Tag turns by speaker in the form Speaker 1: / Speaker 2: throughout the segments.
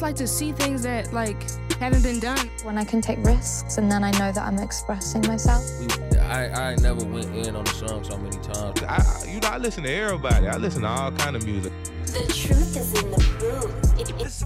Speaker 1: just like to see things that like haven't been done.
Speaker 2: When I can take risks and then I know that I'm expressing myself.
Speaker 3: I, I never went in on the song so many times.
Speaker 4: I, you know, I listen to everybody. I listen to all kind of music.
Speaker 5: The truth is in the booth. It, it's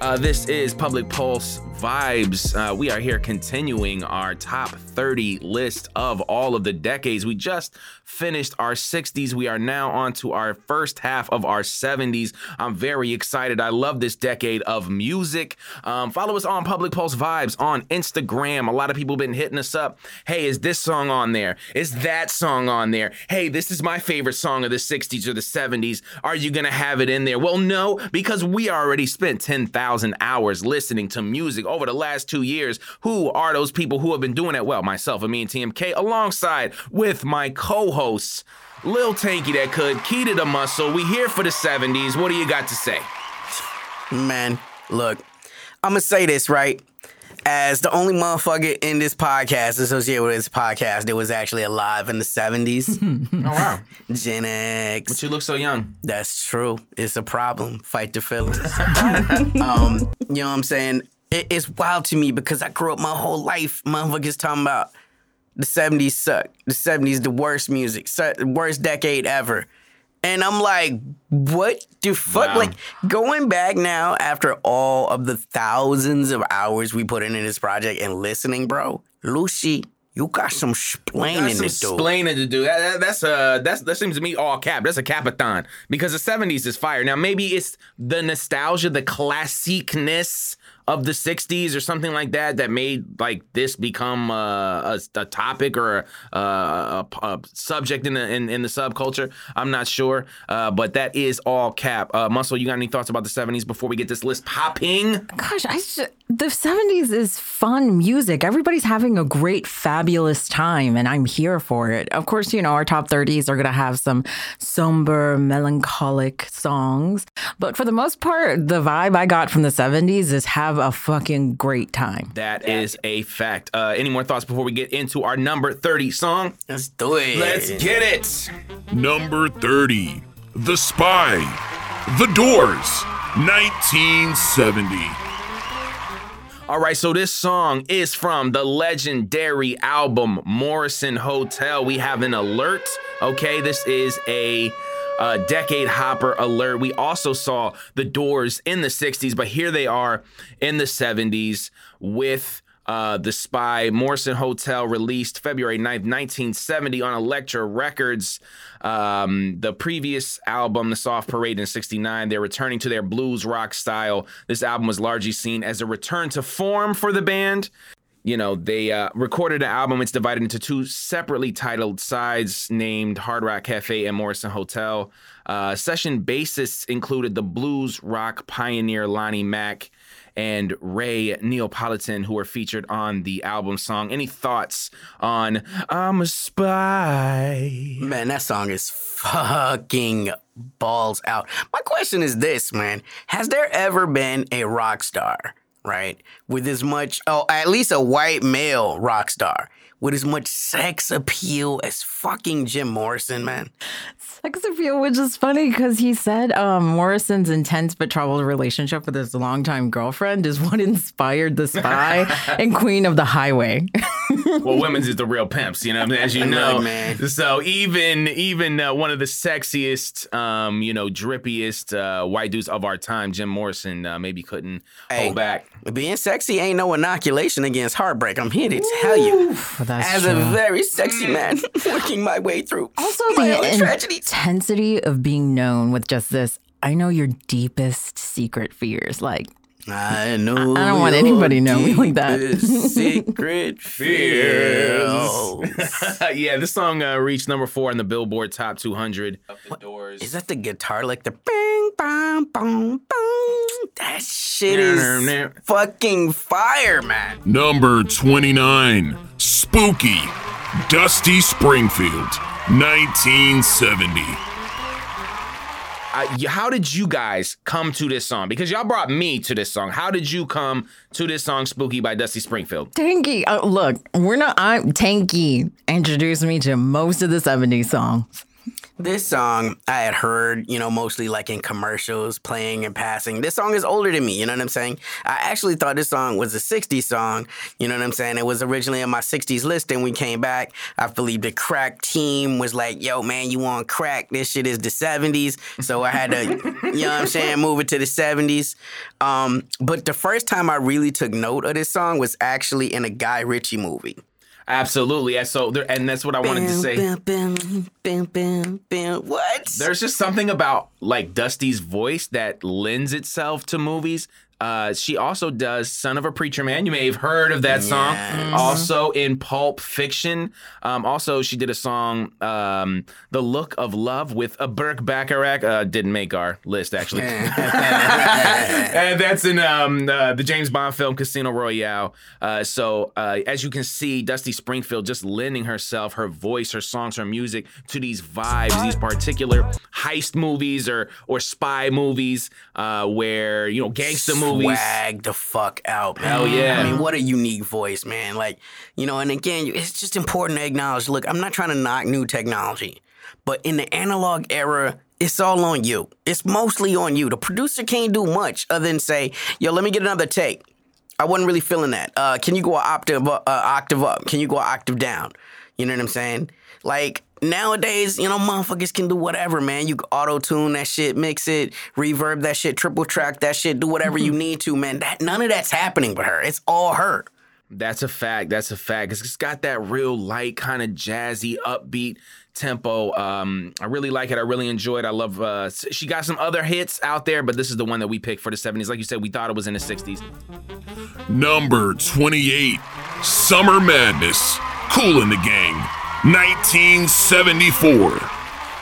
Speaker 6: Uh, this is Public Pulse Vibes. Uh, we are here continuing our top 30 list of all of the decades. We just finished our 60s. We are now on to our first half of our 70s. I'm very excited. I love this decade of music. Um, follow us on Public Pulse Vibes on Instagram. A lot of people have been hitting us up. Hey, is this song on there? Is that song on there? Hey, this is my favorite song of the 60s or the 70s. Are you going to have it in there? Well, no, because we already spent 10,000 hours listening to music over the last two years. Who are those people who have been doing it? Well, myself and me and TMK, alongside with my co hosts, Lil Tanky that could, Key to the Muscle. We here for the 70s. What do you got to say?
Speaker 7: Man, look, I'm gonna say this right. As the only motherfucker in this podcast associated with this podcast that was actually alive in the 70s,
Speaker 6: Oh, wow.
Speaker 7: Gen X.
Speaker 6: But you look so young.
Speaker 7: That's true. It's a problem. Fight the feelings. um, you know what I'm saying? It, it's wild to me because I grew up my whole life. Motherfuckers talking about the 70s suck. The 70s the worst music, worst decade ever. And I'm like, what the fuck?
Speaker 6: Wow.
Speaker 7: Like going back now after all of the thousands of hours we put into this project and listening, bro. Lucy, you got some splaining to do.
Speaker 6: explaining to do. That, that- that's uh that's that seems to me all cap. That's a capathon because the seventies is fire. Now maybe it's the nostalgia, the classicness of the '60s or something like that that made like this become uh, a, a topic or a, a, a subject in the in, in the subculture. I'm not sure, uh, but that is all cap. Uh, Muscle, you got any thoughts about the '70s before we get this list popping?
Speaker 8: Gosh, I sh- the 70s is fun music. Everybody's having a great, fabulous time, and I'm here for it. Of course, you know, our top 30s are going to have some somber, melancholic songs. But for the most part, the vibe I got from the 70s is have a fucking great time.
Speaker 6: That is a fact. Uh, any more thoughts before we get into our number 30 song?
Speaker 7: Let's do it.
Speaker 6: Let's get it.
Speaker 9: Number 30, The Spy, The Doors, 1970.
Speaker 6: All right, so this song is from the legendary album Morrison Hotel. We have an alert. Okay, this is a uh, decade hopper alert. We also saw the Doors in the 60s, but here they are in the 70s with. Uh, the Spy Morrison Hotel released February 9th, 1970 on Elektra Records. Um, the previous album, The Soft Parade in 69, they're returning to their blues rock style. This album was largely seen as a return to form for the band. You know, they uh, recorded an album. It's divided into two separately titled sides named Hard Rock Cafe and Morrison Hotel. Uh, session bassists included the blues rock pioneer Lonnie Mack and Ray Neapolitan, who were featured on the album song. Any thoughts on I'm a Spy?
Speaker 7: Man, that song is fucking balls out. My question is this, man. Has there ever been a rock star, right, with as much, oh, at least a white male rock star, with as much sex appeal as fucking Jim Morrison, man?
Speaker 8: Sex appeal, which is funny because he said um, Morrison's intense but troubled relationship with his longtime girlfriend is what inspired the spy and Queen of the Highway.
Speaker 6: well, women's is the real pimps, you know, as you
Speaker 7: know,
Speaker 6: know.
Speaker 7: man.
Speaker 6: So even even uh, one of the sexiest, um, you know, drippiest uh, white dudes of our time, Jim Morrison, uh, maybe couldn't
Speaker 7: Hey.
Speaker 6: hold back.
Speaker 7: Being sexy ain't no inoculation against heartbreak. I'm here to tell you.
Speaker 8: That's
Speaker 7: As
Speaker 8: true.
Speaker 7: a very sexy man working my way through
Speaker 8: also
Speaker 7: my
Speaker 8: the
Speaker 7: own tragedies.
Speaker 8: intensity of being known with just this. I know your deepest secret fears. Like,
Speaker 7: I know.
Speaker 8: I don't want
Speaker 7: your
Speaker 8: anybody knowing me like that.
Speaker 7: deepest Secret fears.
Speaker 6: yeah, this song uh, reached number four on the Billboard Top 200. the Doors.
Speaker 7: Is that the guitar like the bing bang boom boom? That shit is fucking fire, man.
Speaker 9: Number 29, Spooky, Dusty Springfield, 1970.
Speaker 6: Y- how did you guys come to this song? Because y'all brought me to this song. How did you come to this song, "Spooky" by Dusty Springfield?
Speaker 8: Tanky, uh, look, we're not. I'm Tanky. Introduced me to most of the '70s songs.
Speaker 7: This song I had heard, you know, mostly like in commercials, playing and passing. This song is older than me, you know what I'm saying? I actually thought this song was a 60s song, you know what I'm saying? It was originally on my 60s list, and we came back. I believe the crack team was like, yo, man, you want crack? This shit is the 70s. So I had to, you know what I'm saying, move it to the 70s. Um, but the first time I really took note of this song was actually in a Guy Ritchie movie.
Speaker 6: Absolutely. And so there, and that's what I wanted to say.
Speaker 7: Bam, bam, bam. What?
Speaker 6: There's just something about like Dusty's voice that lends itself to movies. Uh, she also does "Son of a Preacher Man." You may have heard of that song. Also in Pulp Fiction. Um, also, she did a song, um, "The Look of Love" with a Burt Bacharach. Uh, didn't make our list actually. and that's in um, uh, the James Bond film Casino Royale. Uh, so uh, as you can see, Dusty Springfield just lending herself, her voice, her songs, her music to these vibes, these particular heist movies or or spy movies, uh, where you know gangster movies.
Speaker 7: Swag the fuck out, man.
Speaker 6: Hell yeah.
Speaker 7: I mean, what a unique voice, man. Like, you know, and again, it's just important to acknowledge look, I'm not trying to knock new technology, but in the analog era, it's all on you. It's mostly on you. The producer can't do much other than say, yo, let me get another take. I wasn't really feeling that. Uh, can you go an octave, uh, octave up? Can you go an octave down? You know what I'm saying? Like nowadays, you know, motherfuckers can do whatever, man. You auto tune that shit, mix it, reverb that shit, triple track that shit, do whatever you need to, man. That none of that's happening with her. It's all her.
Speaker 6: That's a fact. That's a fact. It's got that real light, kind of jazzy, upbeat tempo. Um, I really like it. I really enjoy it. I love. Uh, she got some other hits out there, but this is the one that we picked for the '70s. Like you said, we thought it was in the '60s.
Speaker 9: Number 28, Summer Madness, Kool and the Gang, 1974.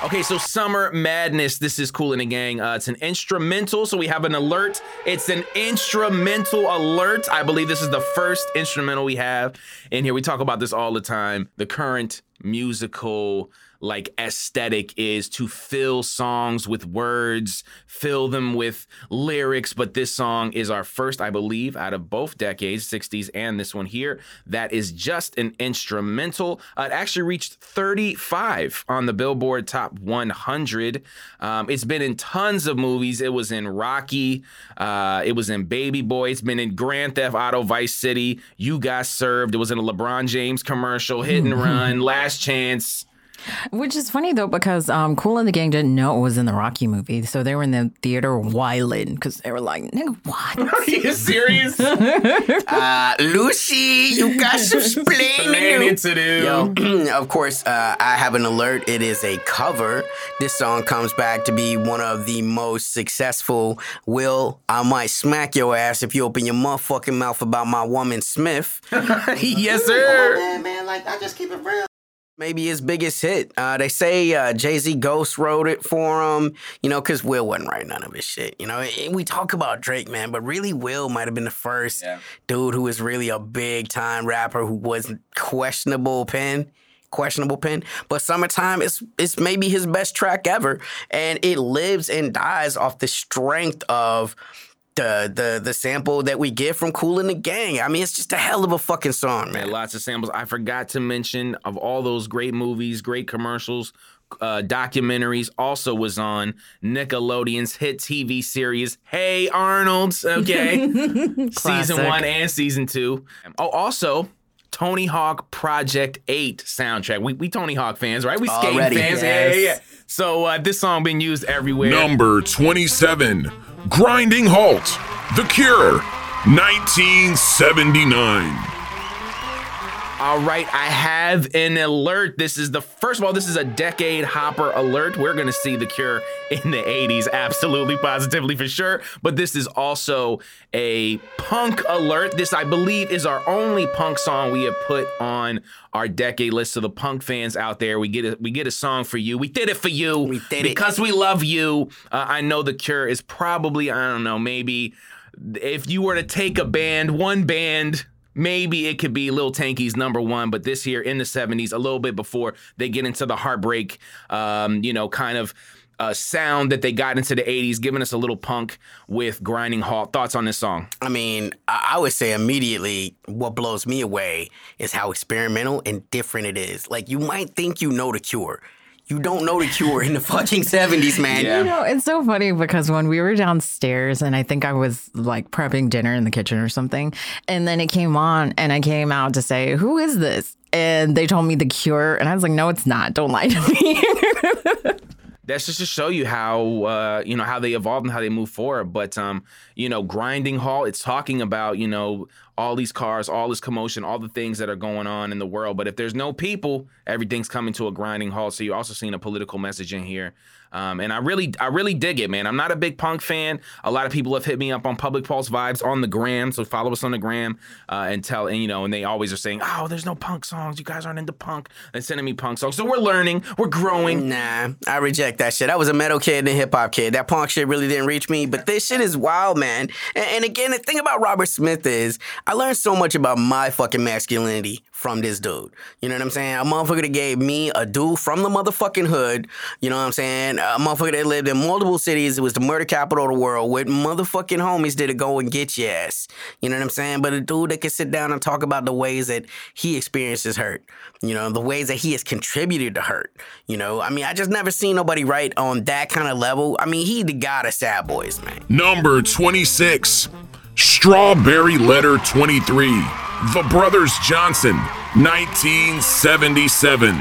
Speaker 6: Okay, so Summer Madness. This is Kool and the Gang. Uh, it's an instrumental, so we have an alert. It's an instrumental alert. I believe this is the first instrumental we have in here. We talk about this all the time. The current musical like aesthetic is to fill songs with words, fill them with lyrics. But this song is our first, I believe, out of both decades, 60s and this one here, that is just an instrumental. Uh, it actually reached 35 on the Billboard Top 100. Um, it's been in tons of movies. It was in Rocky, uh, it was in Baby Boy, it's been in Grand Theft Auto Vice City. You Got Served. It was in a LeBron James commercial, Hit and Run, Last Chance.
Speaker 8: Which is funny though, because um, Kool and the Gang didn't know it was in the Rocky movie, so they were in the theater wildin' because they were like, "Nigga, what?
Speaker 6: Are you serious?
Speaker 7: Uh, Lucy, you got some splaining
Speaker 6: Explaining to do.
Speaker 7: Yo, of course, uh, I have an alert. It is a cover. This song comes back to be one of the most successful. Will I might smack your ass if you open your motherfucking mouth about my woman Smith.
Speaker 6: yes, sir.
Speaker 7: man, man, like I just keep it real. Maybe his biggest hit. Uh, they say uh, Jay Z Ghost wrote it for him, you know, because Will wasn't writing none of his shit. You know, And we talk about Drake, man, but really, Will might have been the first dude who was really a big time rapper who wasn't questionable pen. Questionable pen, but summertime is it's maybe his best track ever, and it lives and dies off the strength of the the the sample that we get from Kool and the Gang. I mean, it's just a hell of a fucking song, man.
Speaker 6: Man, lots of samples. I forgot to mention of all those great movies, great commercials, uh, documentaries. Also was on Nickelodeon's hit TV series Hey Arnold. Okay, season one and season two. Oh, also. Tony Hawk Project 8 soundtrack. We, we Tony Hawk fans, right? We skate
Speaker 7: Already,
Speaker 6: fans. Yeah, yeah, yeah. So uh, this song been used everywhere.
Speaker 9: Number 27, Grinding Halt, The Cure, 1979.
Speaker 6: All right, I have an alert. This is the first of all, this is a decade hopper alert. We're going to see The Cure in the 80s, absolutely, positively, for sure. But this is also a punk alert. This, I believe, is our only punk song we have put on our decade list. So the punk fans out there, we get a we get a song for you. We did it for you.
Speaker 7: We did it.
Speaker 6: because we love you. Uh, I know The Cure is probably I don't know maybe if you were to take a band, one band maybe it could be Lil Tanky's number one, but this here in the 70s, a little bit before they get into the heartbreak, um, you know, kind of uh, sound that they got into the 80s, giving us a little punk with Grinding Halt. Thoughts on this song?
Speaker 7: I mean, I would say immediately what blows me away is how experimental and different it is. Like, you might think you know the cure. You don't know the Cure in the fucking seventies, man.
Speaker 6: Yeah.
Speaker 8: You know, it's so funny because when we were downstairs and I think I was like prepping dinner in the kitchen or something, and then it came on and I came out to say, Who is this? And they told me the cure, and I was like, No, it's not. Don't lie to me.
Speaker 6: that's just to show you how uh, you know how they evolve and how they move forward. But um, you know, grinding hall, it's talking about you know all these cars, all this commotion, all the things that are going on in the world. But if there's no people, everything's coming to a grinding halt. So you're also seeing a political message in here. Um, and I really, I really dig it, man. I'm not a big punk fan. A lot of people have hit me up on Public Pulse Vibes on the gram, so follow us on the gram uh, and tell, and you know, and they always are saying, "Oh, there's no punk songs. You guys aren't into punk." And sending me punk songs. So we're learning, we're growing.
Speaker 7: Nah, I reject that shit. I was a metal kid and a hip hop kid. That punk shit really didn't reach me. But this shit is wild, man. And, and again, the thing about Robert Smith is I learned so much about my fucking masculinity from this dude. You know what I'm saying? A motherfucker that gave me a dude from the motherfucking hood. You know what I'm saying? A motherfucker that lived in multiple cities. It was the murder capital of the world with motherfucking homies did it go and get your ass. You know what I'm saying? But a dude that can sit down and talk about the ways that he experiences hurt. You know, the ways that he has contributed to hurt. You know, I mean, I just never seen nobody write on that kind of level. I mean, he the god of sad boys, man.
Speaker 9: Number 26. Strawberry Letter 23. The Brothers Johnson, 1977.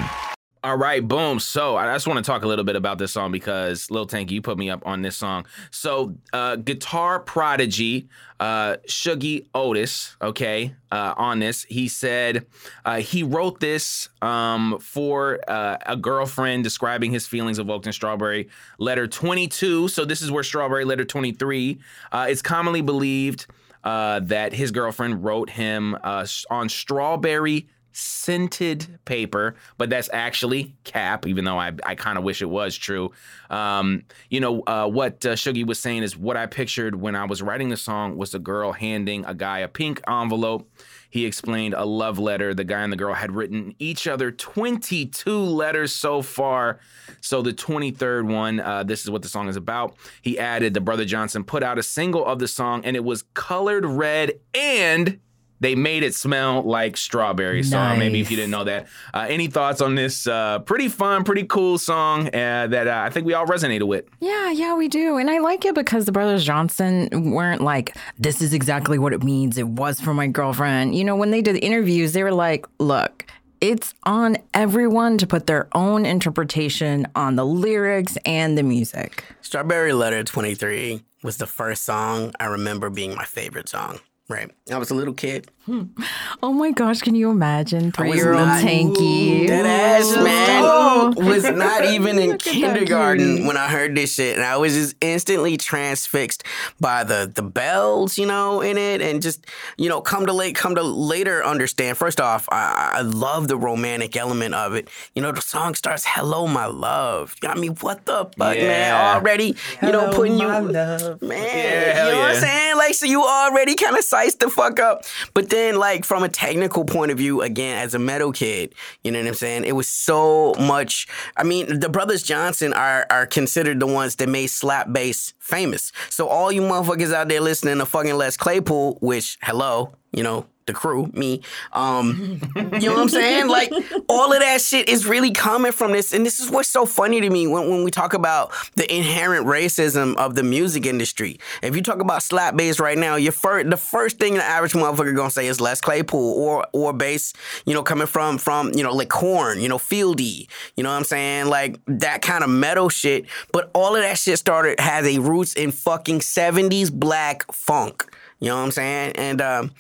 Speaker 6: All right, boom. So I just want to talk a little bit about this song because Lil Tank, you put me up on this song. So uh, guitar prodigy uh, Shuggie Otis, okay, uh, on this, he said uh, he wrote this um, for uh, a girlfriend describing his feelings evoked in Strawberry Letter 22. So this is where Strawberry Letter 23. Uh, it's commonly believed uh, that his girlfriend wrote him uh, on strawberry scented paper, but that's actually cap, even though I, I kind of wish it was true. Um, you know, uh, what uh, Shuggie was saying is what I pictured when I was writing the song was a girl handing a guy a pink envelope. He explained a love letter. The guy and the girl had written each other 22 letters so far. So the 23rd one, uh, this is what the song is about. He added the Brother Johnson put out a single of the song, and it was colored red and they made it smell like strawberry. So uh, maybe if you didn't know that, uh, any thoughts on this uh, pretty fun, pretty cool song uh, that uh, I think we all resonated with?
Speaker 8: Yeah, yeah, we do. And I like it because the Brothers Johnson weren't like, this is exactly what it means. It was for my girlfriend. You know, when they did the interviews, they were like, look, it's on everyone to put their own interpretation on the lyrics and the music.
Speaker 7: Strawberry Letter 23 was the first song I remember being my favorite song. Right. I was a little kid.
Speaker 8: Oh my gosh, can you imagine?
Speaker 7: I
Speaker 8: Three
Speaker 7: was
Speaker 8: year old
Speaker 7: not-
Speaker 8: Tanky.
Speaker 7: That ass, man.
Speaker 8: Oh.
Speaker 7: Was not even in
Speaker 8: Look at that
Speaker 7: kindergarten when I heard this shit. And I was just instantly transfixed by the the bells, you know, in it. And just, you know, come to late come to later understand. First off, I, I love the romantic element of it. You know, the song starts, Hello, my love. I mean, what the fuck, man?
Speaker 6: Yeah.
Speaker 7: Already, you know, putting you Man,
Speaker 6: Yeah,
Speaker 7: you
Speaker 6: hell
Speaker 7: know what I'm saying? Like, so you already kind of sized the fuck up. But then, like, from a technical point of view, again, as a metal kid, you know what I'm saying? It was so much. I mean, the Brothers Johnson are are considered the ones that made slap bass famous. So all you motherfuckers out there listening to fucking Les Claypool, which, hello, you know, the crew, me. Um, you know what I'm saying? Like all of that shit is really coming from this, and this is what's so funny to me when, when we talk about the inherent racism of the music industry. If you talk about slap bass right now, your the first thing the average motherfucker gonna say is Les Claypool or or bass, you know, coming from from you know like Korn, you know, Fieldy, you know what I'm saying? Like that kind of metal shit. But all of that shit started has a roots in fucking 70s black funk. You know what I'm saying? And um,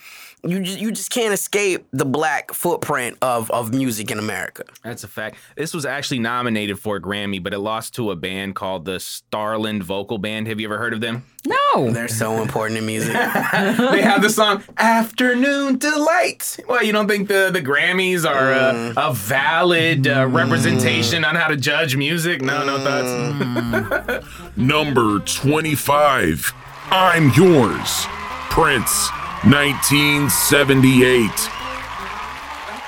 Speaker 7: you just, you just can't escape the black footprint of, of music in America.
Speaker 6: That's a fact. This was actually nominated for a Grammy, but it lost to a band called the Starland Vocal Band. Have you ever heard of them?
Speaker 8: No.
Speaker 7: They're so important in music.
Speaker 6: they have the song "Afternoon Delight." Well, you don't think the the Grammys are uh, a valid uh, representation on how to judge music? No, no thoughts.
Speaker 9: Number 25. I'm Yours. Prince, 1978.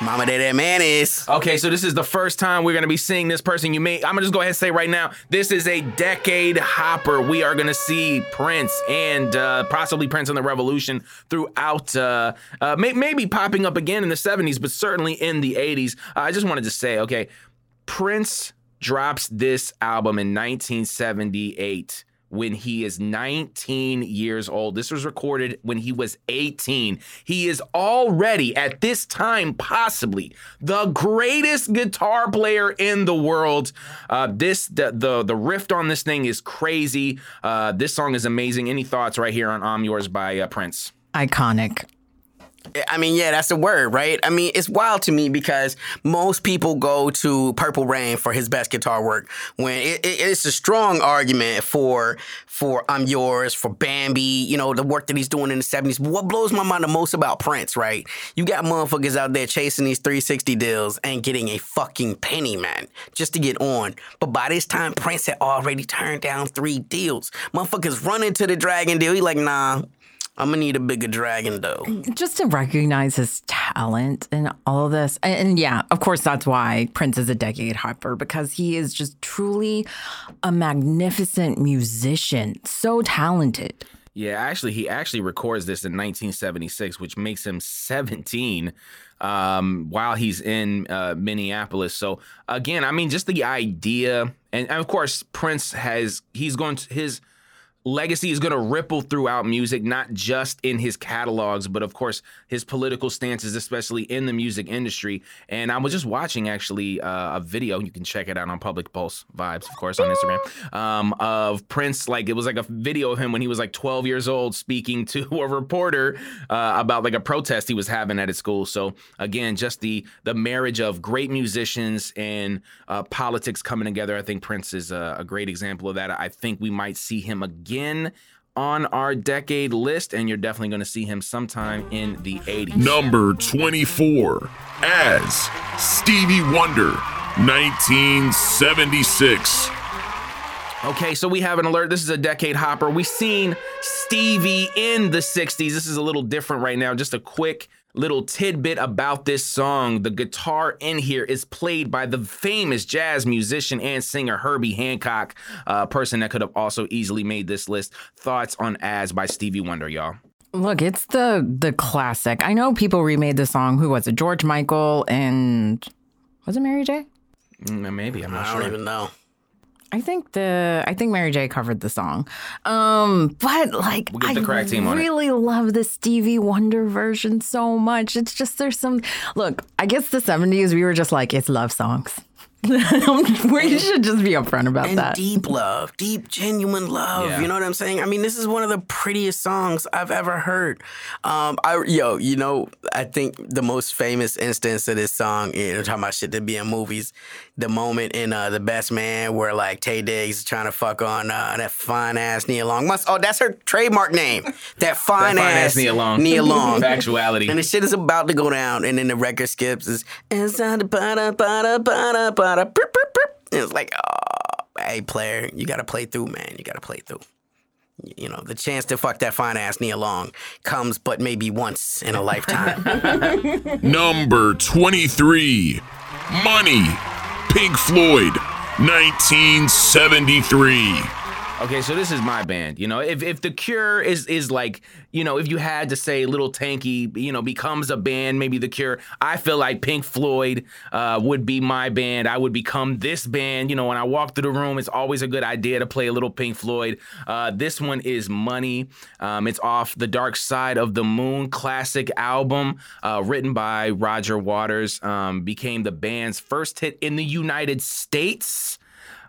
Speaker 7: Mama, that that man is.
Speaker 6: Okay, so this is the first time we're gonna be seeing this person. You may, I'm gonna just go ahead and say right now, this is a decade hopper. We are gonna see Prince and uh, possibly Prince and the Revolution throughout, uh, uh, may, maybe popping up again in the 70s, but certainly in the 80s. I just wanted to say, okay, Prince drops this album in 1978 when he is 19 years old. This was recorded when he was 18. He is already at this time possibly the greatest guitar player in the world. Uh, this the, the the riff on this thing is crazy. Uh, this song is amazing. Any thoughts right here on "I'm Yours" by uh, Prince?
Speaker 8: Iconic.
Speaker 7: I mean, yeah, that's the word, right? I mean, it's wild to me because most people go to Purple Rain for his best guitar work. When it, it, it's a strong argument for for I'm Yours, for Bambi, you know, the work that he's doing in the '70s. But what blows my mind the most about Prince, right? You got motherfuckers out there chasing these 360 deals and getting a fucking penny, man, just to get on. But by this time, Prince had already turned down three deals. Motherfuckers running to the Dragon deal. He like, nah. I'm gonna need a bigger dragon though.
Speaker 8: Just to recognize his talent and all of this. And, and yeah, of course, that's why Prince is a decade hopper because he is just truly a magnificent musician, so talented.
Speaker 6: Yeah, actually, he actually records this in 1976, which makes him 17 um, while he's in uh, Minneapolis. So again, I mean, just the idea, and, and of course, Prince has he's going to his legacy is going to ripple throughout music, not just in his catalogs, but of course his political stances, especially in the music industry. And I was just watching actually uh, a video. You can check it out on Public Pulse Vibes, of course, on Instagram, um, of Prince. Like it was like a video of him when he was like 12 years old, speaking to a reporter uh, about like a protest he was having at his school. So again, just the the marriage of great musicians and uh, politics coming together. I think Prince is a, a great example of that. I think we might see him again on our decade list, and you're definitely going to see him sometime in the 80s.
Speaker 9: Number 24 as Stevie Wonder, 1976.
Speaker 6: Okay, so we have an alert. This is a decade hopper. We've seen Stevie in the 60s. This is a little different right now. Just a quick little tidbit about this song. The guitar in here is played by the famous jazz musician and singer Herbie Hancock, a person that could have also easily made this list. Thoughts on As by Stevie Wonder, y'all.
Speaker 8: Look, it's the the classic. I know people remade the song. Who was it? George Michael and was it Mary J?
Speaker 6: Mm, maybe I'm not
Speaker 7: I
Speaker 6: sure.
Speaker 7: don't even know.
Speaker 8: I think the I think Mary J covered the song. Um, but like
Speaker 6: We'll get the
Speaker 8: I
Speaker 6: crack team on it.
Speaker 8: really love the Stevie Wonder version so much. It's just there's some look, I guess the 70s we were just like it's love songs. we should just be upfront about
Speaker 7: and
Speaker 8: that.
Speaker 7: deep love, deep, genuine love.
Speaker 6: Yeah.
Speaker 7: You know what I'm saying? I mean, this is one of the prettiest songs I've ever heard. Um, I yo, you know, I think the most famous instance of this song, you know, talking about shit that be in movies, the moment in uh, The Best Man where like Taye Diggs is trying to fuck on uh, that fine ass Nia Long. Must, oh, that's her trademark name. That fine,
Speaker 6: That fine
Speaker 7: ass,
Speaker 6: ass Nia Long.
Speaker 7: Nia Long.
Speaker 6: Factuality.
Speaker 7: And the shit is about to go down, and then the record skips. Is inside the bada bada bada bada. Burp, burp, burp. And it's like, oh, hey player, you gotta play through, man. You gotta play through. You know, the chance to fuck that fine ass Nia Long comes, but maybe once in a lifetime.
Speaker 9: Number 23 Money, Pink Floyd, 1973.
Speaker 6: Okay, so this is my band. You know, if if the Cure is is like, you know, if you had to say Little Tanky, you know, becomes a band, maybe the Cure. I feel like Pink Floyd uh, would be my band. I would become this band. You know, when I walk through the room, it's always a good idea to play a little Pink Floyd. Uh, this one is Money. Um, it's off the Dark Side of the Moon classic album, uh, written by Roger Waters. Um, became the band's first hit in the United States.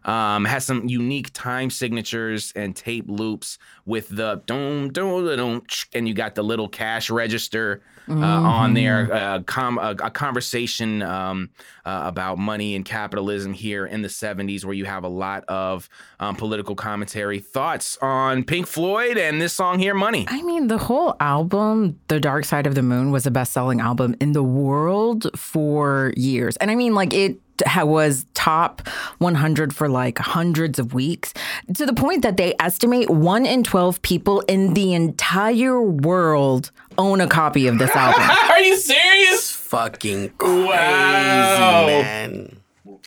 Speaker 6: Um, has some unique time signatures and tape loops with the dum dum dum, and you got the little cash register uh, on there. Uh, com- a, a conversation um, uh, about money and capitalism here in the '70s, where you have a lot of um, political commentary. Thoughts on Pink Floyd and this song here, "Money"?
Speaker 8: I mean, the whole album, The Dark Side of the Moon, was a best selling album in the world for years. And I mean, like, it was top 100 for like hundreds of weeks to the point that they estimate one in 12 people in the entire world own a copy of this album.
Speaker 6: Are you serious?
Speaker 7: Fucking crazy,
Speaker 6: Wow.
Speaker 7: man.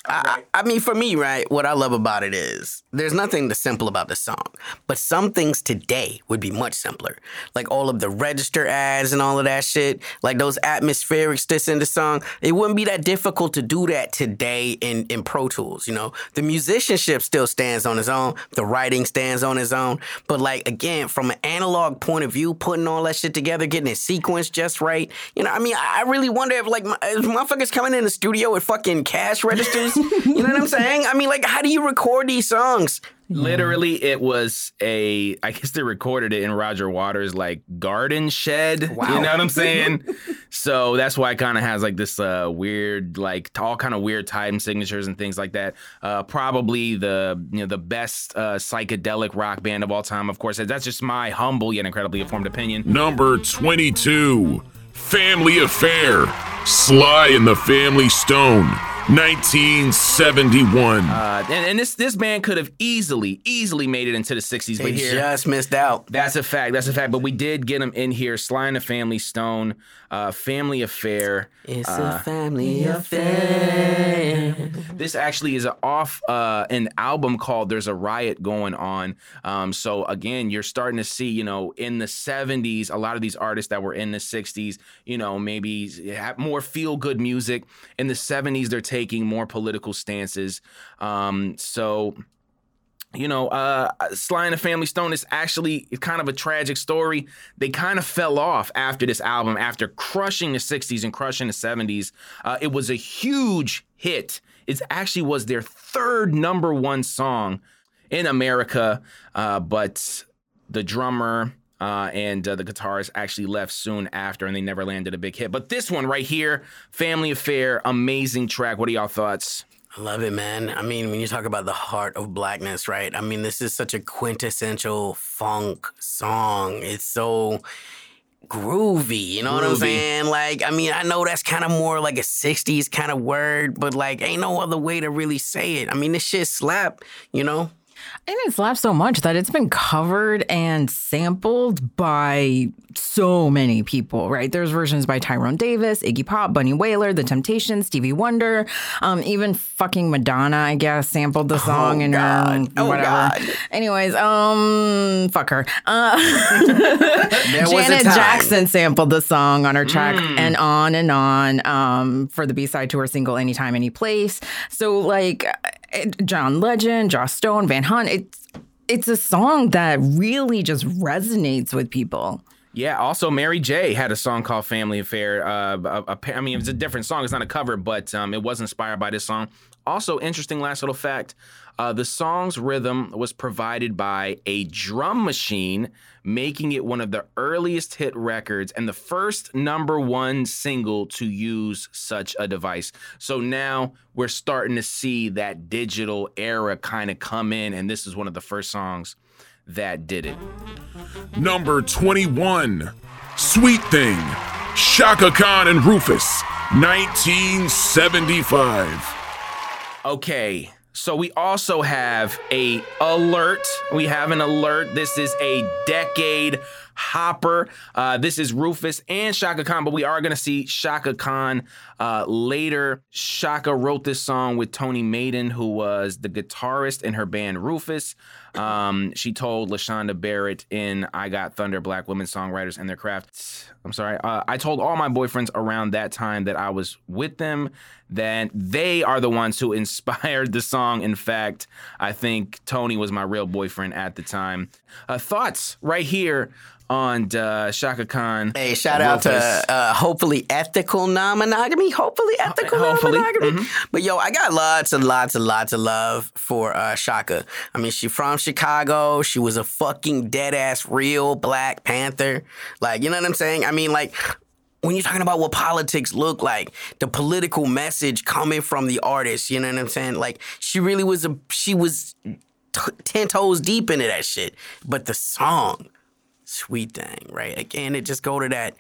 Speaker 7: I, I mean, for me, right, what I love about it is there's nothing the simple about the song, but some things today would be much simpler. Like all of the register ads and all of that shit, like those atmospherics that's in the song, it wouldn't be that difficult to do that today in, in Pro Tools, you know? The musicianship still stands on its own, the writing stands on its own, but like, again, from an analog point of view, putting all that shit together, getting it sequenced just right, you know, I mean, I I really wonder if, like, my- if motherfuckers coming in the studio with fucking cash registers, you know what I'm saying? I mean, like, how do you record these songs?
Speaker 6: Literally, it was a. I guess they recorded it in Roger Waters' like garden shed. You know what I'm saying? so that's why it kind of has like this uh, weird, like all kind of weird time signatures and things like that. Uh, probably the you know the best uh, psychedelic rock band of all time. Of course, that's just my humble yet incredibly informed opinion.
Speaker 9: Number 22, Family Affair, Sly and the Family Stone, 1971.
Speaker 6: Uh, and, and this this band could have easily, easily made it into the 60s,
Speaker 7: They
Speaker 6: but here
Speaker 7: just missed out.
Speaker 6: That's a fact. That's a fact. But we did get them in here. Sly and the Family Stone, uh, Family Affair.
Speaker 7: It's
Speaker 6: Uh,
Speaker 7: a family affair.
Speaker 6: This actually is a off uh, an album called "There's a Riot Going On." Um, so again, you're starting to see, you know, in the '70s, a lot of these artists that were in the '60s, you know, maybe have more feel good music. In the '70s, they're taking more political stances. Um, so you know, uh, Sly and the Family Stone is actually kind of a tragic story. They kind of fell off after this album, after crushing the 60s and crushing the 70s. Uh, it was a huge hit. It actually was their third number one song in America, uh, but the drummer uh, and uh, the guitarist actually left soon after, and they never landed a big hit. But this one right here, Family Affair, amazing track. What are y'all thoughts?
Speaker 7: I love it, man. I mean, when you talk about the heart of blackness, right? I mean, this is such a quintessential funk song. It's so groovy, you know what I'm saying? Like, I mean, I know that's kind of more like a 60s kind of word, but like, ain't no other way to really say it. I mean, this shit slap, you know?
Speaker 8: And it's laughed so much that it's been covered and sampled by so many people, right? There's versions by Tyrone Davis, Iggy Pop, Bunny Wailer, The Temptations, Stevie Wonder, um, even fucking Madonna, I guess, sampled the song and
Speaker 7: God. Oh,
Speaker 8: whatever.
Speaker 7: God.
Speaker 8: Anyways, um, fuck her. Uh,
Speaker 7: There was a
Speaker 8: Janet. Jackson sampled the song on her track and on and on um, for the B side to her single Anytime, Any Place. So, like, it, John Legend, Joss Stone, Van Hunt, it's, it's a song that really just resonates with people.
Speaker 6: Yeah. Also, Mary J had a song called "Family Affair." Uh, a- a- I mean, it's a different song. It's not a cover, but um, it was inspired by this song. Also, interesting last little fact: uh, the song's rhythm was provided by a drum machine, making it one of the earliest hit records and the first number one single to use such a device. So now we're starting to see that digital era kind of come in, and this is one of the first songs that did it.
Speaker 9: Number 21, Sweet Thing, Chaka Khan and Rufus, 1975.
Speaker 6: Okay. So we also have a alert. We have an alert. This is a decade hopper. Uh, this is Rufus and Chaka Khan, but we are gonna see Chaka Khan uh, later. Chaka wrote this song with Tony Maiden, who was the guitarist in her band Rufus. Um, she told LaShonda Barnett in "I Got Thunder: Black Women Songwriters and Their Craft." I'm sorry. Uh, I told all my boyfriends around that time that I was with them. That they are the ones who inspired the song. In fact, I think Tony was my real boyfriend at the time. Uh, thoughts right here on uh, Chaka Khan.
Speaker 7: Hey, shout out to uh, hopefully ethical non-monogamy. Hopefully ethical
Speaker 6: Hopefully.
Speaker 7: non-monogamy. But yo, I got lots and lots and lots of love for uh, Chaka. I mean, she from Chicago. She was a fucking dead ass real Black Panther. Like, you know what I'm saying? I mean, like. When you're talking about what politics look like, the political message coming from the artist, you know what I'm saying? Like she really was a she was t- ten toes deep into that shit. But the song, sweet thing, right? Again, it just go to that.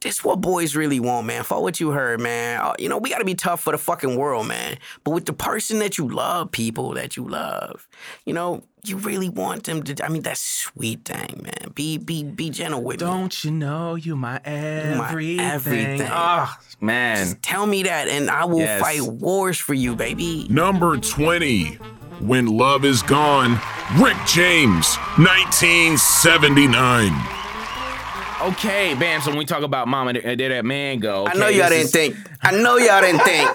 Speaker 7: This what boys really want, man. For what you heard, man. Uh, You know, we gotta be tough for the fucking world, man. But with the person that you love, people that you love, you know, you really want them to. I mean, that's sweet thing, man. Be be be gentle with me.
Speaker 6: Don't you know you my
Speaker 7: my
Speaker 6: everything?
Speaker 7: everything.
Speaker 6: Oh, man.
Speaker 7: Tell me that, and I will
Speaker 6: Yes.
Speaker 7: fight wars for you, baby.
Speaker 9: Number 20. When Love Is Gone, Rick James, 1979.
Speaker 6: Okay, bam. So when we talk about Mama, there there that man go.
Speaker 7: I know y'all didn't
Speaker 6: is-
Speaker 7: think. I know y'all didn't think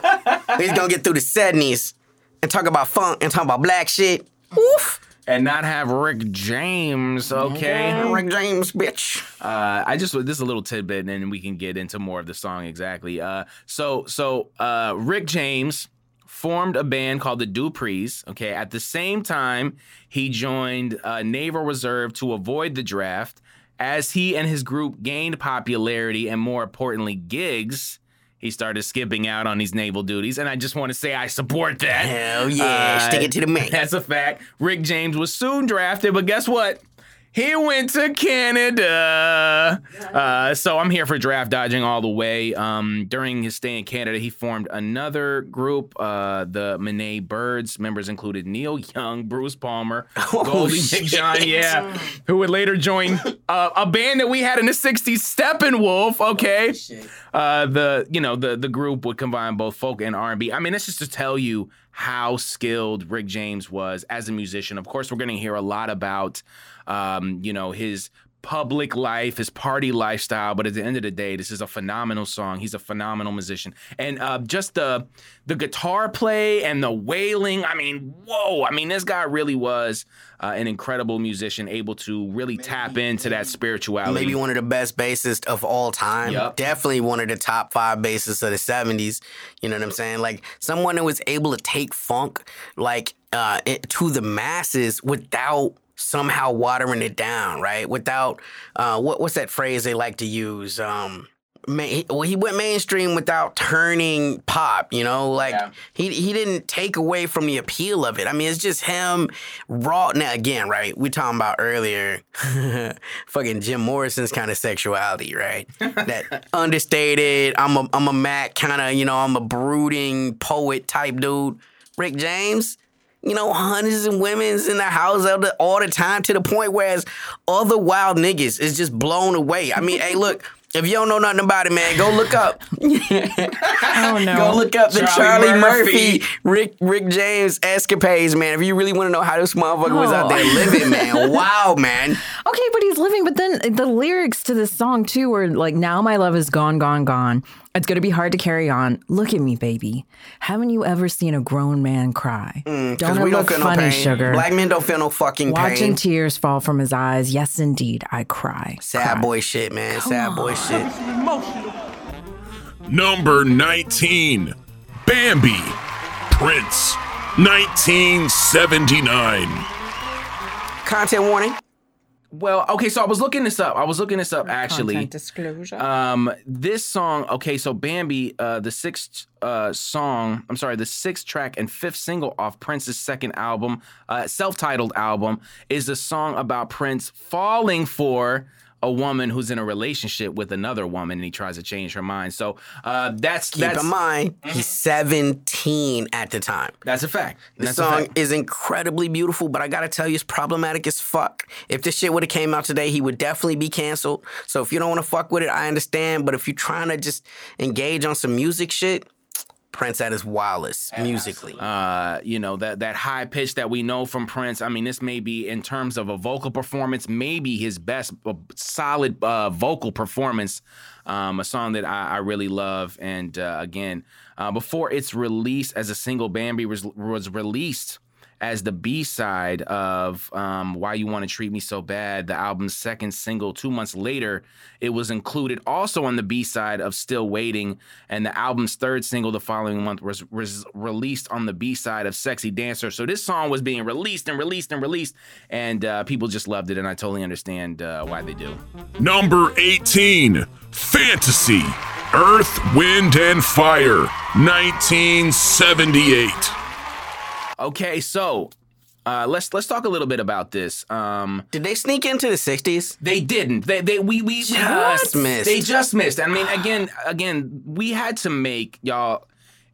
Speaker 7: He's gonna get through the seventies and talk about funk and talk about black shit. Oof.
Speaker 6: And not have Rick James, okay?
Speaker 7: Rick James, bitch.
Speaker 6: Uh, I just this is a little tidbit, and then we can get into more of the song exactly. Uh, so so uh, Rick James formed a band called the Duprees. Okay, at the same time he joined uh, Naval Reserve to avoid the draft. As he and his group gained popularity and more importantly gigs, he started skipping out on these naval duties. And I just want to say I support that.
Speaker 7: Hell yeah,
Speaker 6: Uh,
Speaker 7: stick it to the man.
Speaker 6: That's a fact. Rick James was soon drafted, but guess what? He went to Canada. Uh, so I'm here for draft dodging all the way. Um, during his stay in Canada, he formed another group, uh, the Mynah Birds. Members included Neil Young, Bruce Palmer, Goldy
Speaker 7: shit.
Speaker 6: McJohn, yeah, who would later join uh, a band that we had in the '60s, Steppenwolf. Okay, uh, the you know the the group would combine both folk and R&B. I mean, that's just to tell you how skilled Rick James was as a musician. Of course, we're going to hear a lot about um, you know his public life, his party lifestyle. But at the end of the day, this is a phenomenal song. He's a phenomenal musician, and uh, just the the guitar play and the wailing. I mean, whoa! I mean, this guy really was uh, an incredible musician, able to really tap into that spirituality.
Speaker 7: Maybe one of the best bassists of all time.
Speaker 6: Yup.
Speaker 7: Definitely one of the top five bassists of the 70s. You know what I'm saying? Like someone that was able to take funk like uh, it, to the masses without somehow watering it down, right? Without uh, what, what's that phrase they like to use? Um, ma- he- well, he went mainstream without turning pop, you know, like
Speaker 6: Yeah.
Speaker 7: he he didn't take away from the appeal of it. I mean, it's just him raw. Now again, right? We talking about earlier, fucking Jim Morrison's kind of sexuality, right? that understated. I'm a I'm a Mac kind of, you know, I'm a brooding poet type dude. Rick James. You know, hundreds of women's in the house all the, all the time to the point where whereas other wild niggas is just blown away. I mean, hey, look, if you don't know nothing about it, man, go look up.
Speaker 8: Oh no.
Speaker 7: Go look up the
Speaker 6: Charlie
Speaker 7: Charlie, Murphy,
Speaker 6: Murphy.
Speaker 7: Rick Rick James escapades, man. If you really want to know how this motherfucker was out there
Speaker 8: Oh.
Speaker 7: living, man. Wow, man.
Speaker 8: Okay, but he's living. But then the lyrics to this song too were like, "Now my love is gone, gone, gone. It's gonna be hard to carry on. Look at me, baby. Haven't you ever seen a grown man cry?
Speaker 7: Because
Speaker 8: don't it
Speaker 7: Mm, we don't
Speaker 8: look
Speaker 7: feel no
Speaker 8: funny,
Speaker 7: pain.
Speaker 8: sugar?
Speaker 7: Black men don't feel no fucking pain.
Speaker 8: Watching
Speaker 7: pain.
Speaker 8: tears fall from his eyes. Yes, indeed, I cry.
Speaker 7: Sad
Speaker 8: Cry.
Speaker 7: boy shit, man. Sad boy shit.
Speaker 9: Number 19. Bambi, Prince, 1979.
Speaker 7: Content warning.
Speaker 6: Well, okay, so I was looking this up. I was looking this up actually.
Speaker 8: Content disclosure.
Speaker 6: Um, this song, okay, so Bambi, uh, the sixth uh song, I'm sorry, the sixth track and fifth single off Prince's second album, uh, self-titled album, is a song about Prince falling for a woman who's in a relationship with another woman and he tries to change her mind. So uh that's
Speaker 7: Keep
Speaker 6: that's
Speaker 7: in mind, he's 17 at the time.
Speaker 6: that's a fact.
Speaker 7: The song
Speaker 6: fact.
Speaker 7: is incredibly beautiful, but I gotta tell you, it's problematic as fuck. If this shit would have came out today, he would definitely be canceled. So if you don't want to fuck with it, I understand. But if you're trying to just engage on some music shit, Prince at his wildest musically.
Speaker 6: uh, you know that that high pitch that we know from Prince. I mean, this may be in terms of a vocal performance, maybe his best uh, solid uh, vocal performance. Um, a song that I, I really love, and uh, again, uh, before its release as a single, Bambi was was released as the B side of um, Why You Want to Treat Me So Bad, the album's second single. Two months later, it was included also on the B side of Still Waiting, and the album's third single the following month was, was released on the B side of Sexy Dancer. So this song was being released and released and released, and uh, people just loved it, and I totally understand uh, why they do.
Speaker 9: Number 18. Fantasy, Earth, Wind, and Fire, 1978.
Speaker 6: Okay, so. Uh, let's let's talk a little bit about this. Um,
Speaker 7: Did they sneak into the 60s?
Speaker 6: They didn't. They they we we
Speaker 7: Just missed.
Speaker 6: They just missed. I mean, again, again, we had to make y'all.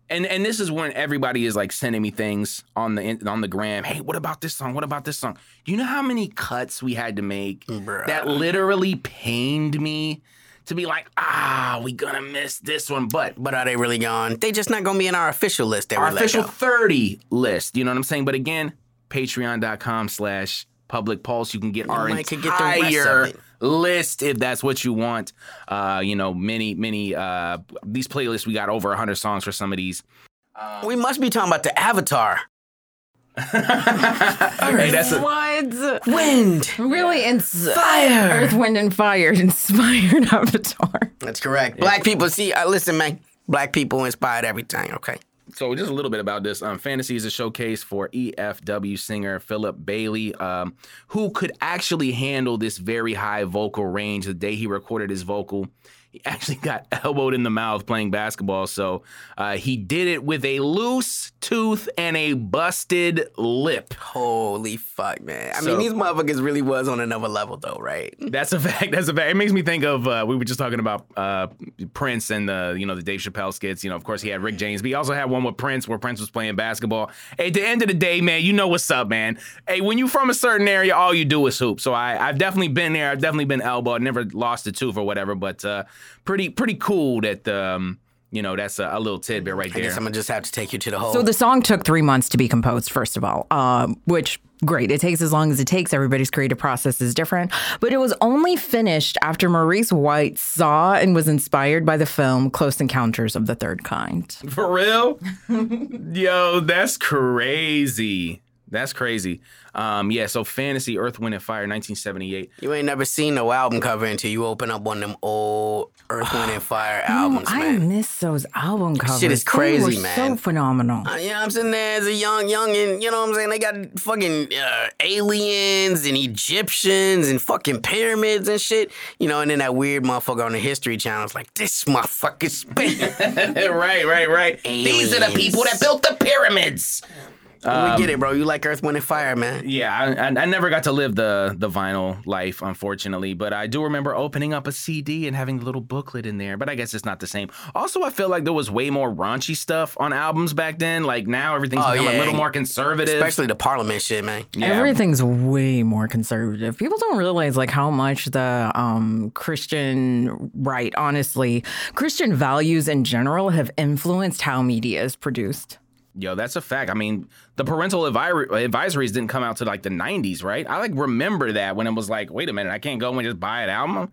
Speaker 6: and and this is when everybody is like sending me things on the on the gram. Hey, what about this song? What about this song? Do you know how many cuts we had to make
Speaker 7: Bruh.
Speaker 6: that literally pained me to be like, ah, we gonna miss this one, but
Speaker 7: But are they really gone? They just not gonna be in our official list. That
Speaker 6: our official 30 list. You know what I'm saying? But again, patreon.com slash public pulse. You can get our
Speaker 7: might could get the rest of
Speaker 6: entire
Speaker 7: it.
Speaker 6: list if that's what you want. Uh, you know, many, many uh these playlists, we got over 100 songs for some of these.
Speaker 7: We must be talking about the Avatar.
Speaker 6: Hey, that's a,
Speaker 8: What?
Speaker 7: Wind.
Speaker 8: Really ins-
Speaker 7: Fire.
Speaker 8: Earth, Wind, and Fire inspired Avatar.
Speaker 7: That's correct. Black people, see, uh, listen, man. Black people inspired everything. Okay.
Speaker 6: So just a little bit about this. Um, Fantasy is a showcase for EFW singer Philip Bailey, um, who could actually handle this very high vocal range. The day he recorded his vocal, he actually got elbowed in the mouth playing basketball. So uh, he did it with a loose tooth and a busted lip.
Speaker 7: Holy fuck, man. I
Speaker 6: So-
Speaker 7: mean, these motherfuckers really was on another level, though, right?
Speaker 6: That's a fact. That's a fact. It makes me think of uh, we were just talking about uh, Prince and the you know the Dave Chappelle skits. You know, of course he had Rick James, but he also had one with Prince where Prince was playing basketball. At the end of the day, man, you know what's up, man. Hey, when you from a certain area, all you do is hoop. So I, I've definitely been there. I've definitely been elbowed. Never lost a tooth or whatever, but uh, pretty pretty cool that um, you know that's a, a little tidbit right
Speaker 7: I guess
Speaker 6: there.
Speaker 7: I'm gonna just have to take you to the whole.
Speaker 8: So the song took three months to be composed, first of all, um, which great. It takes as long as it takes. Everybody's creative process is different, but it was only finished after Maurice White saw and was inspired by the film Close Encounters of the Third Kind.
Speaker 6: For real? Yo, that's crazy. That's crazy. Um, yeah, so Fantasy, Earth, Wind, and Fire, 1978.
Speaker 7: you ain't never seen no album cover until you open up one of them old Earth, Wind, and Fire albums,
Speaker 8: I
Speaker 7: man.
Speaker 8: miss those album covers.
Speaker 7: shit is
Speaker 8: They
Speaker 7: crazy,
Speaker 8: were
Speaker 7: man.
Speaker 8: So phenomenal.
Speaker 7: Uh, you know, I'm sitting there as a young, young, and you know what I'm saying? They got fucking uh, aliens and Egyptians and fucking pyramids and shit. You know, and then that weird motherfucker on the History Channel is like, this motherfucker's spin.
Speaker 6: right, right, right. These are the people that built the pyramids.
Speaker 7: We get it, bro. You like Earth, Wind, and Fire, man.
Speaker 6: Yeah, I, I, I never got to live the the vinyl life, unfortunately, but I do remember opening up a CD and having a little booklet in there. But I guess it's not the same. Also, I feel like there was way more raunchy stuff on albums back then. Like now, everything's
Speaker 7: Oh,
Speaker 6: become a little more conservative.
Speaker 7: Especially the Parliament shit, man.
Speaker 6: yeah.
Speaker 8: Everything's way more conservative. People don't realize like how much the um, Christian right, honestly, Christian values in general have influenced how media is produced.
Speaker 6: Yo, that's a fact. I mean, the parental advi- advisories didn't come out to like the 90s, right? I like remember that when it was like, wait a minute, I can't go and just buy an album.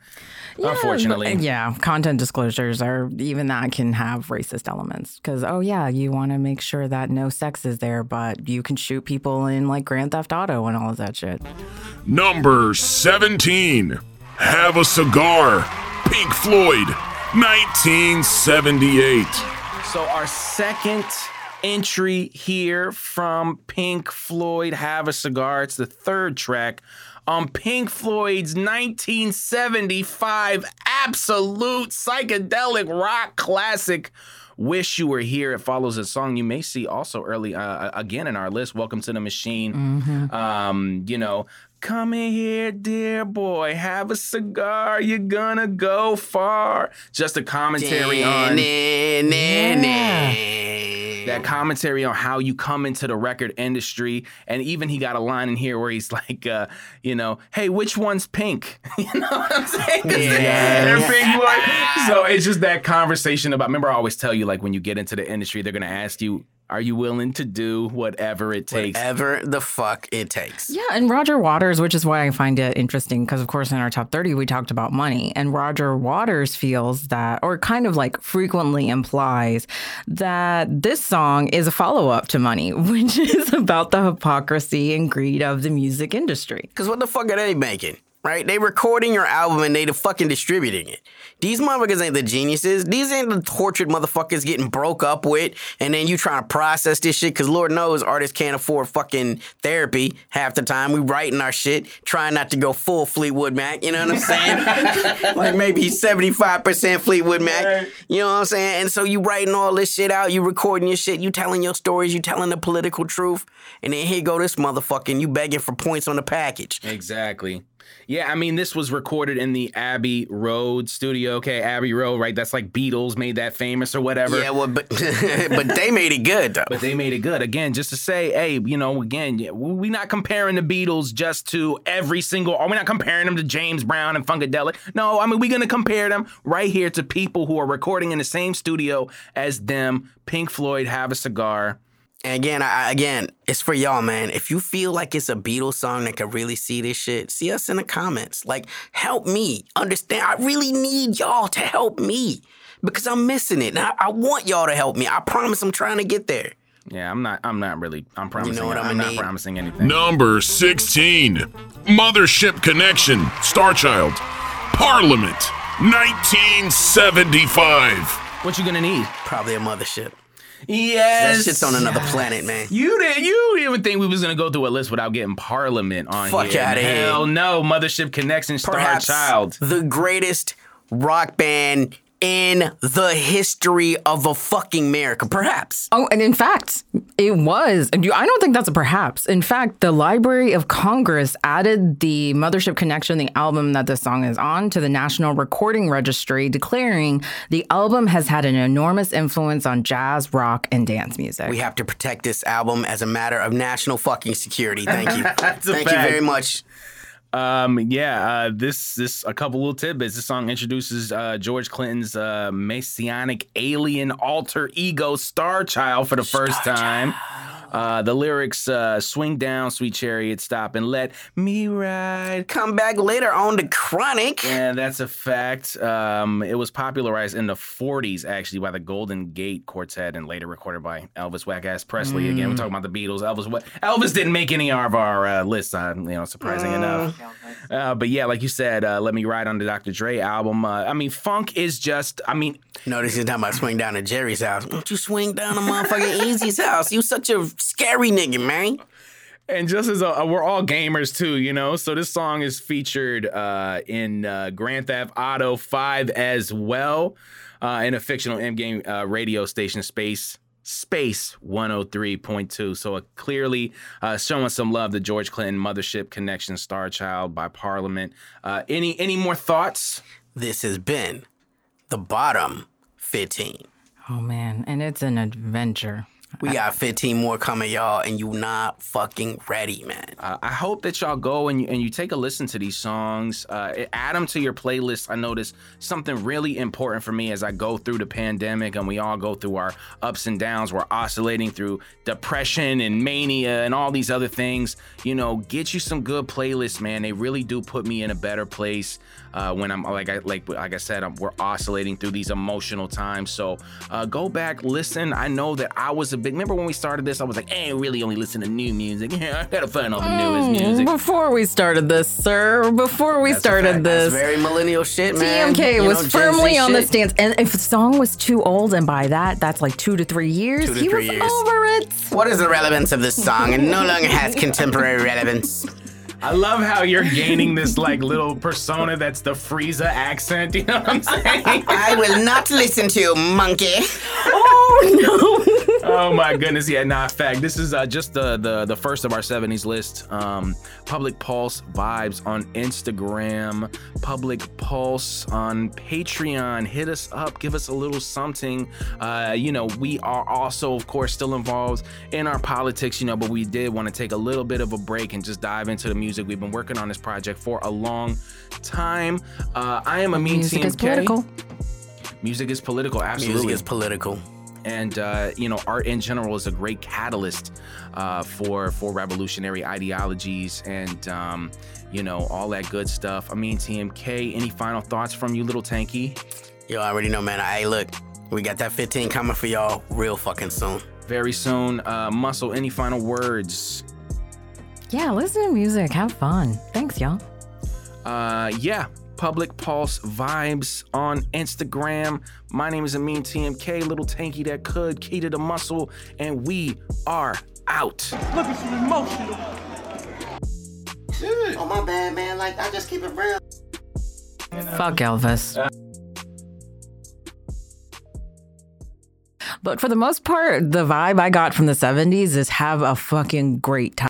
Speaker 6: Unfortunately.
Speaker 8: But, yeah, content disclosures are even that can have racist elements because oh yeah, you want to make sure that no sex is there, but you can shoot people in like Grand Theft Auto and all of that shit.
Speaker 9: Number 17. Have a Cigar. Pink Floyd. 1978.
Speaker 6: So our second entry here from Pink Floyd, Have a Cigar. It's the third track on Pink Floyd's 1975 absolute psychedelic rock classic. Wish You Were Here. It follows a song you may see also early uh, again in our list. Welcome to the Machine. Um, you know, come in here, dear boy, have a cigar. You're gonna go far. Just a commentary on that commentary on how you come into the record industry. And even he got a line in here where he's like, uh, you know, hey, which one's pink? you know what I'm saying? 'Cause they're-
Speaker 7: Yeah.
Speaker 6: they're Pink Floyd. So it's just that conversation about, remember, I always tell you, like, when you get into the industry, they're going to ask you, are you willing to do whatever it takes?
Speaker 7: Whatever the fuck it takes.
Speaker 8: Yeah, and Roger Waters, which is why I find it interesting because, of course, in our top 30, we talked about money. And Roger Waters feels that, or kind of like frequently implies that this song is a follow up to money, which is about the hypocrisy and greed of the music industry.
Speaker 7: Cause what the fuck are they making? Right? They recording your album and they the fucking distributing it. These motherfuckers ain't the geniuses. These ain't the tortured motherfuckers getting broke up with, and then you trying to process this shit. Cause Lord knows artists can't afford fucking therapy half the time. We writing our shit, trying not to go full Fleetwood Mac. You know what I'm saying? like maybe 75% Fleetwood Mac. You know what I'm saying? And so you writing all this shit out, you recording your shit, you telling your stories, you telling the political truth, and then here go this motherfucking you begging for points on the package.
Speaker 6: Exactly. Yeah, I mean, this was recorded in the Abbey Road studio. Okay, Abbey Road, right? That's like Beatles made that famous or whatever.
Speaker 7: Yeah, well, but but they made it good though.
Speaker 6: But they made it good. Again, just to say, hey, you know, again, we're not comparing the Beatles just to every single, Are we're not comparing them to James Brown and Funkadelic. No, I mean, we're going to compare them right here to people who are recording in the same studio as them. Pink Floyd, Have a Cigar.
Speaker 7: And again, I, again, it's for y'all, man. If you feel like it's a Beatles song that could really see this shit, see us in the comments. Like, help me understand. I really need y'all to help me because I'm missing it. And I, I want y'all to help me. I promise I'm trying to get there.
Speaker 6: Yeah, I'm not. I'm not really. I'm promising.
Speaker 7: what I'm
Speaker 6: I'm not
Speaker 7: need?
Speaker 6: promising anything.
Speaker 9: Number 16. Mothership Connection. Starchild. Parliament. 1975.
Speaker 6: What you gonna need?
Speaker 7: Probably a mothership.
Speaker 6: Yes.
Speaker 7: That shit's on another planet, man.
Speaker 6: You didn't. You didn't even think we was gonna go through a list without getting Parliament on
Speaker 7: Fuck
Speaker 6: here.
Speaker 7: of here.
Speaker 6: Hell no. Mothership Connection. Star
Speaker 7: Perhaps
Speaker 6: Child.
Speaker 7: the greatest rock band in the history of a fucking America. Perhaps.
Speaker 8: Oh, and in fact, it was. and I don't think that's a perhaps. In fact, the Library of Congress added the Mothership Connection, the album that this song is on, to the National Recording Registry, declaring the album has had an enormous influence on jazz, rock, and dance music.
Speaker 7: We have to protect this album as a matter of national fucking security. Thank you.
Speaker 6: That's a
Speaker 7: Thank you very much.
Speaker 6: Um, yeah, uh, this this a couple little tidbits. This song introduces uh, George Clinton's uh, messianic alien alter ego Star Child for the first time. Uh, the lyrics uh, swing down, sweet chariot, stop and let me ride.
Speaker 7: Come back later on the Chronic.
Speaker 6: Yeah, that's a fact. Um, it was popularized in the 40s, actually, by the Golden Gate Quartet and later recorded by Elvis Wackass Presley. Again, we're talking about the Beatles. Elvis, what Elvis didn't make any of our uh, lists, uh, you know, surprising enough. Uh, but yeah, like you said, uh, Let Me Ride on the Dr. Dre album. Uh, I mean, funk is just, I mean,
Speaker 7: Notice he's talking about swing down to Jerry's house. Don't you swing down to motherfucking Eazy's house? You such a scary nigga, man.
Speaker 6: and just as a, we're all gamers too, you know. So this song is featured uh, in uh, Grand Theft Auto 5 as well, uh, in a fictional in-game uh, radio station, Space Space 103.2. So uh, clearly uh, showing some love to George Clinton, Mothership Connection, Star Child by Parliament. Uh, any any more thoughts?
Speaker 7: This has been the bottom 15.
Speaker 8: oh, man. And it's an adventure.
Speaker 7: We got 15 more coming, y'all, and you not fucking ready, man.
Speaker 6: Uh, I hope that y'all go and you, and you take a listen to these songs. Uh, add them to your playlist. I noticed something really important for me as I go through the pandemic and we all go through our ups and downs. We're oscillating through depression and mania and all these other things. You know, get you some good playlists, man. They really do put me in a better place uh, when I'm like I like like I said, I'm, we're oscillating through these emotional times. So uh, go back, listen. I know that I was a big. Remember when we started this? I was like, I ain't really only listen to new music. I gotta find all the hmm, newest music.
Speaker 8: Before we started this, sir, before we
Speaker 6: That's
Speaker 8: started
Speaker 6: fact.
Speaker 8: this,
Speaker 7: Very millennial shit, man.
Speaker 8: TMK
Speaker 7: You
Speaker 8: was
Speaker 7: know,
Speaker 8: firmly
Speaker 7: Z
Speaker 8: on the stance. And if a song was too old, and by that, that's like two to three years,
Speaker 7: to
Speaker 8: he
Speaker 7: three
Speaker 8: was
Speaker 7: years.
Speaker 8: over it.
Speaker 7: What is the relevance of this song? It no longer has contemporary relevance.
Speaker 6: I love how you're gaining this like little persona that's the Frieza accent. You know what I'm saying?
Speaker 7: I will not listen to you, monkey.
Speaker 8: Oh no.
Speaker 6: oh my goodness, yeah, nah, fact. This is uh, just the, the the first of our 70s list. Um, Public Pulse vibes on Instagram, Public Pulse on Patreon. Hit us up, give us a little something. Uh, you know, we are also, of course, still involved in our politics, you know, but we did want to take a little bit of a break and just dive into the music. We've been working on this project for a long time. Uh, I am a mean
Speaker 8: Music is political.
Speaker 6: Music is political, absolutely
Speaker 7: Music is political.
Speaker 6: and uh, you know art in general is a great catalyst uh, for for revolutionary ideologies and um, you know all that good stuff i mean tmk any final thoughts from you little tanky
Speaker 7: You already know, man. Hey, look, we got that 15 coming for y'all real fucking soon.
Speaker 6: very soon uh, muscle any final words
Speaker 8: Yeah, listen to music. Have fun. Thanks, y'all.
Speaker 6: uh, yeah public pulse vibes on instagram my name is amin tmk little tanky that could key to the muscle and we are out Look at you emotional. Dude.
Speaker 7: Oh, my bad, man. Like, I just keep it real.
Speaker 8: Fuck Elvis. But for the most part, the vibe I got from the 70s is have a fucking great time.